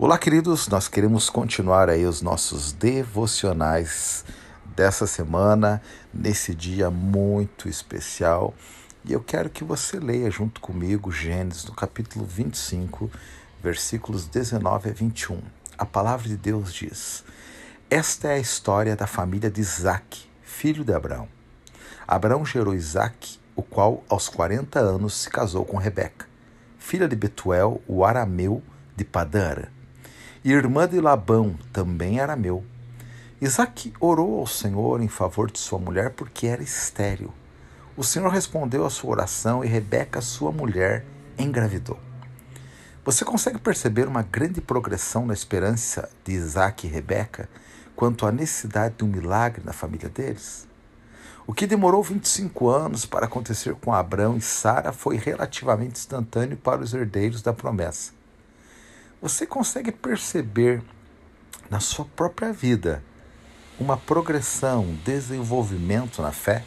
Olá, queridos, nós queremos continuar aí os nossos devocionais dessa semana, nesse dia muito especial. E eu quero que você leia junto comigo Gênesis, no capítulo 25, versículos 19 a 21. A palavra de Deus diz: Esta é a história da família de Isaac, filho de Abraão. Abraão gerou Isaac, o qual aos 40 anos se casou com Rebeca, filha de Betuel, o arameu de Padara irmã de Labão, também arameu. Isaac orou ao Senhor em favor de sua mulher porque era estéril. O Senhor respondeu à sua oração e Rebeca, sua mulher, engravidou. Você consegue perceber uma grande progressão na esperança de Isaac e Rebeca quanto à necessidade de um milagre na família deles? O que demorou 25 anos para acontecer com Abraão e Sara foi relativamente instantâneo para os herdeiros da promessa. Você consegue perceber na sua própria vida uma progressão, um desenvolvimento na fé?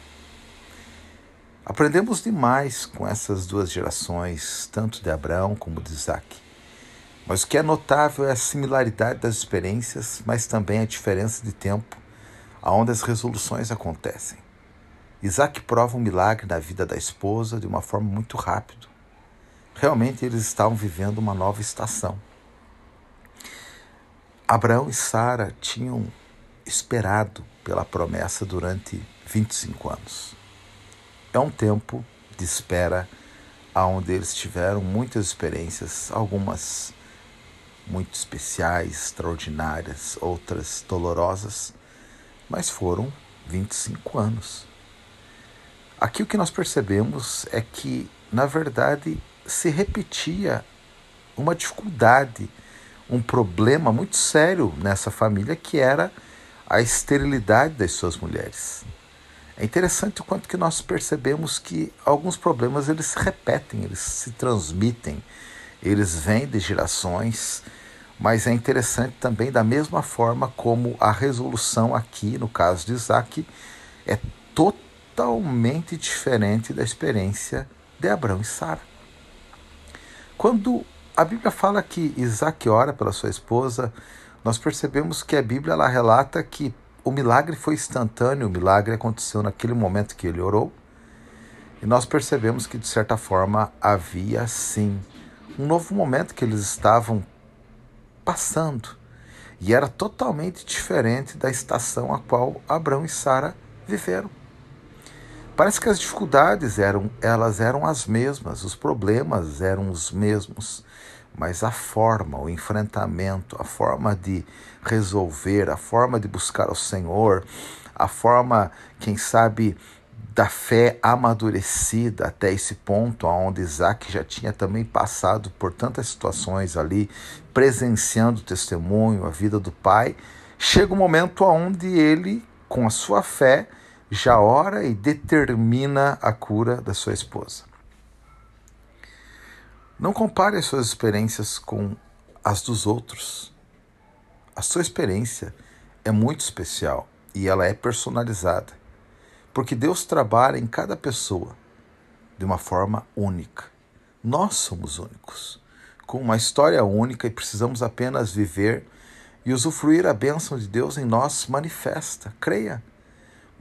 Aprendemos demais com essas duas gerações, tanto de Abraão como de Isaac. Mas o que é notável é a similaridade das experiências, mas também a diferença de tempo aonde as resoluções acontecem. Isaac prova um milagre na vida da esposa de uma forma muito rápida. Realmente eles estavam vivendo uma nova estação. Abraão e Sara tinham esperado pela promessa durante 25 anos. É um tempo de espera onde eles tiveram muitas experiências, algumas muito especiais, extraordinárias, outras dolorosas, mas foram 25 anos. Aqui o que nós percebemos é que, na verdade, se repetia uma dificuldade um problema muito sério nessa família que era a esterilidade das suas mulheres. É interessante o quanto que nós percebemos que alguns problemas eles se repetem, eles se transmitem, eles vêm de gerações, mas é interessante também da mesma forma como a resolução aqui, no caso de Isaac, é totalmente diferente da experiência de Abraão e Sara. Quando a Bíblia fala que Isaac ora pela sua esposa. Nós percebemos que a Bíblia ela relata que o milagre foi instantâneo, o milagre aconteceu naquele momento que ele orou. E nós percebemos que, de certa forma, havia sim um novo momento que eles estavam passando. E era totalmente diferente da estação a qual Abraão e Sara viveram. Parece que as dificuldades eram, elas eram as mesmas, os problemas eram os mesmos, mas a forma, o enfrentamento, a forma de resolver, a forma de buscar o Senhor, a forma, quem sabe, da fé amadurecida até esse ponto, onde Isaac já tinha também passado por tantas situações ali, presenciando o testemunho, a vida do pai, chega um momento onde ele, com a sua fé, já ora e determina a cura da sua esposa. Não compare as suas experiências com as dos outros. A sua experiência é muito especial e ela é personalizada, porque Deus trabalha em cada pessoa de uma forma única. Nós somos únicos, com uma história única e precisamos apenas viver e usufruir a bênção de Deus em nós manifesta. Creia.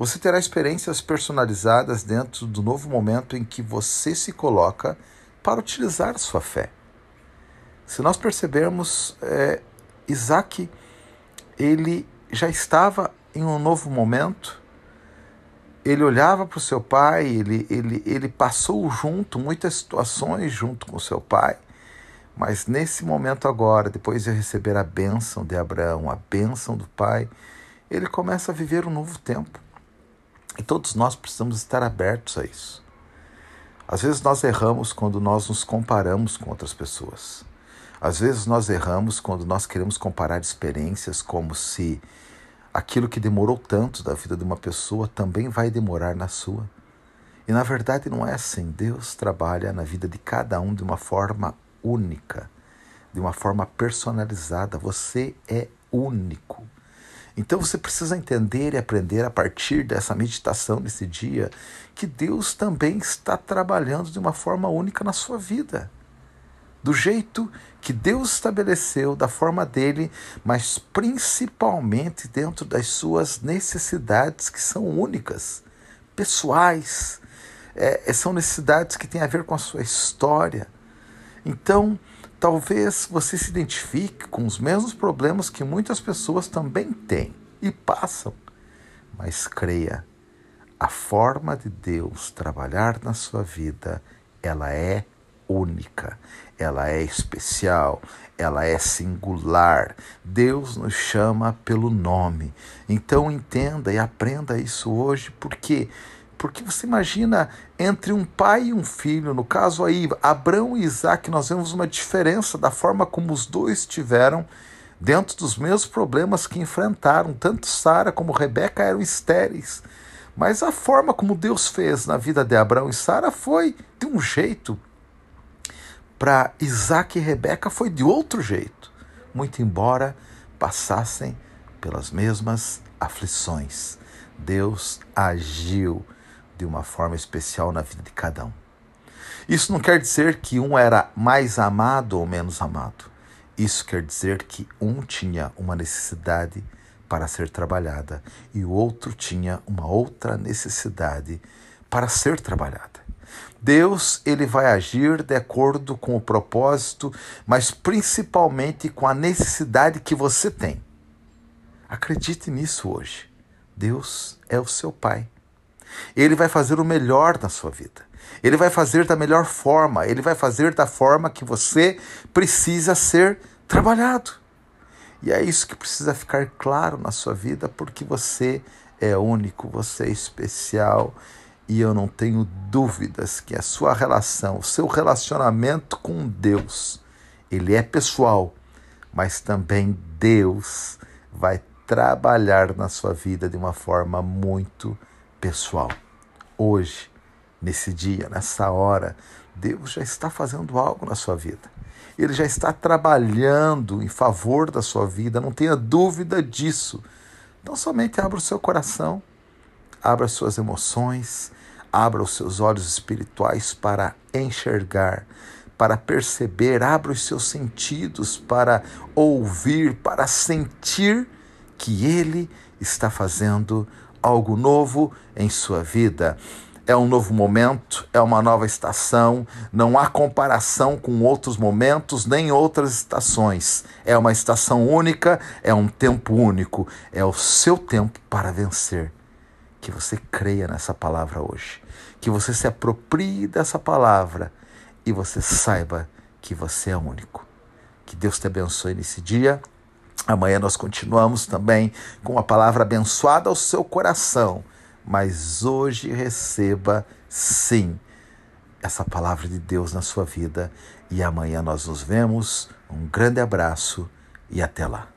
Você terá experiências personalizadas dentro do novo momento em que você se coloca para utilizar sua fé. Se nós percebermos, é, Isaac, ele já estava em um novo momento, ele olhava para o seu pai, ele, ele, ele passou junto muitas situações junto com seu pai, mas nesse momento agora, depois de receber a bênção de Abraão, a bênção do pai, ele começa a viver um novo tempo. E todos nós precisamos estar abertos a isso. Às vezes nós erramos quando nós nos comparamos com outras pessoas. Às vezes nós erramos quando nós queremos comparar experiências como se aquilo que demorou tanto da vida de uma pessoa também vai demorar na sua. E na verdade não é assim. Deus trabalha na vida de cada um de uma forma única, de uma forma personalizada. Você é único. Então você precisa entender e aprender a partir dessa meditação nesse dia que Deus também está trabalhando de uma forma única na sua vida. do jeito que Deus estabeleceu, da forma dele, mas principalmente dentro das suas necessidades que são únicas, pessoais. É, são necessidades que têm a ver com a sua história. Então, talvez você se identifique com os mesmos problemas que muitas pessoas também têm e passam, mas creia, a forma de Deus trabalhar na sua vida, ela é única, ela é especial, ela é singular. Deus nos chama pelo nome. Então entenda e aprenda isso hoje, porque porque você imagina entre um pai e um filho, no caso aí, Abraão e Isaac, nós vemos uma diferença da forma como os dois tiveram dentro dos mesmos problemas que enfrentaram. Tanto Sara como Rebeca eram estéreis. Mas a forma como Deus fez na vida de Abraão e Sara foi de um jeito. Para Isaac e Rebeca foi de outro jeito, muito embora passassem pelas mesmas aflições. Deus agiu de uma forma especial na vida de cada um. Isso não quer dizer que um era mais amado ou menos amado. Isso quer dizer que um tinha uma necessidade para ser trabalhada e o outro tinha uma outra necessidade para ser trabalhada. Deus, ele vai agir de acordo com o propósito, mas principalmente com a necessidade que você tem. Acredite nisso hoje. Deus é o seu pai. Ele vai fazer o melhor na sua vida. Ele vai fazer da melhor forma, ele vai fazer da forma que você precisa ser trabalhado. E é isso que precisa ficar claro na sua vida, porque você é único, você é especial. E eu não tenho dúvidas que a sua relação, o seu relacionamento com Deus, ele é pessoal, mas também Deus vai trabalhar na sua vida de uma forma muito pessoal. Hoje, nesse dia, nessa hora, Deus já está fazendo algo na sua vida. Ele já está trabalhando em favor da sua vida, não tenha dúvida disso. Então, somente abra o seu coração, abra as suas emoções, abra os seus olhos espirituais para enxergar, para perceber, abra os seus sentidos para ouvir, para sentir que Ele está fazendo algo novo em sua vida. É um novo momento, é uma nova estação, não há comparação com outros momentos nem outras estações. É uma estação única, é um tempo único, é o seu tempo para vencer. Que você creia nessa palavra hoje, que você se aproprie dessa palavra e você saiba que você é único. Que Deus te abençoe nesse dia Amanhã nós continuamos também com a palavra abençoada ao seu coração, mas hoje receba sim essa palavra de Deus na sua vida e amanhã nós nos vemos. Um grande abraço e até lá.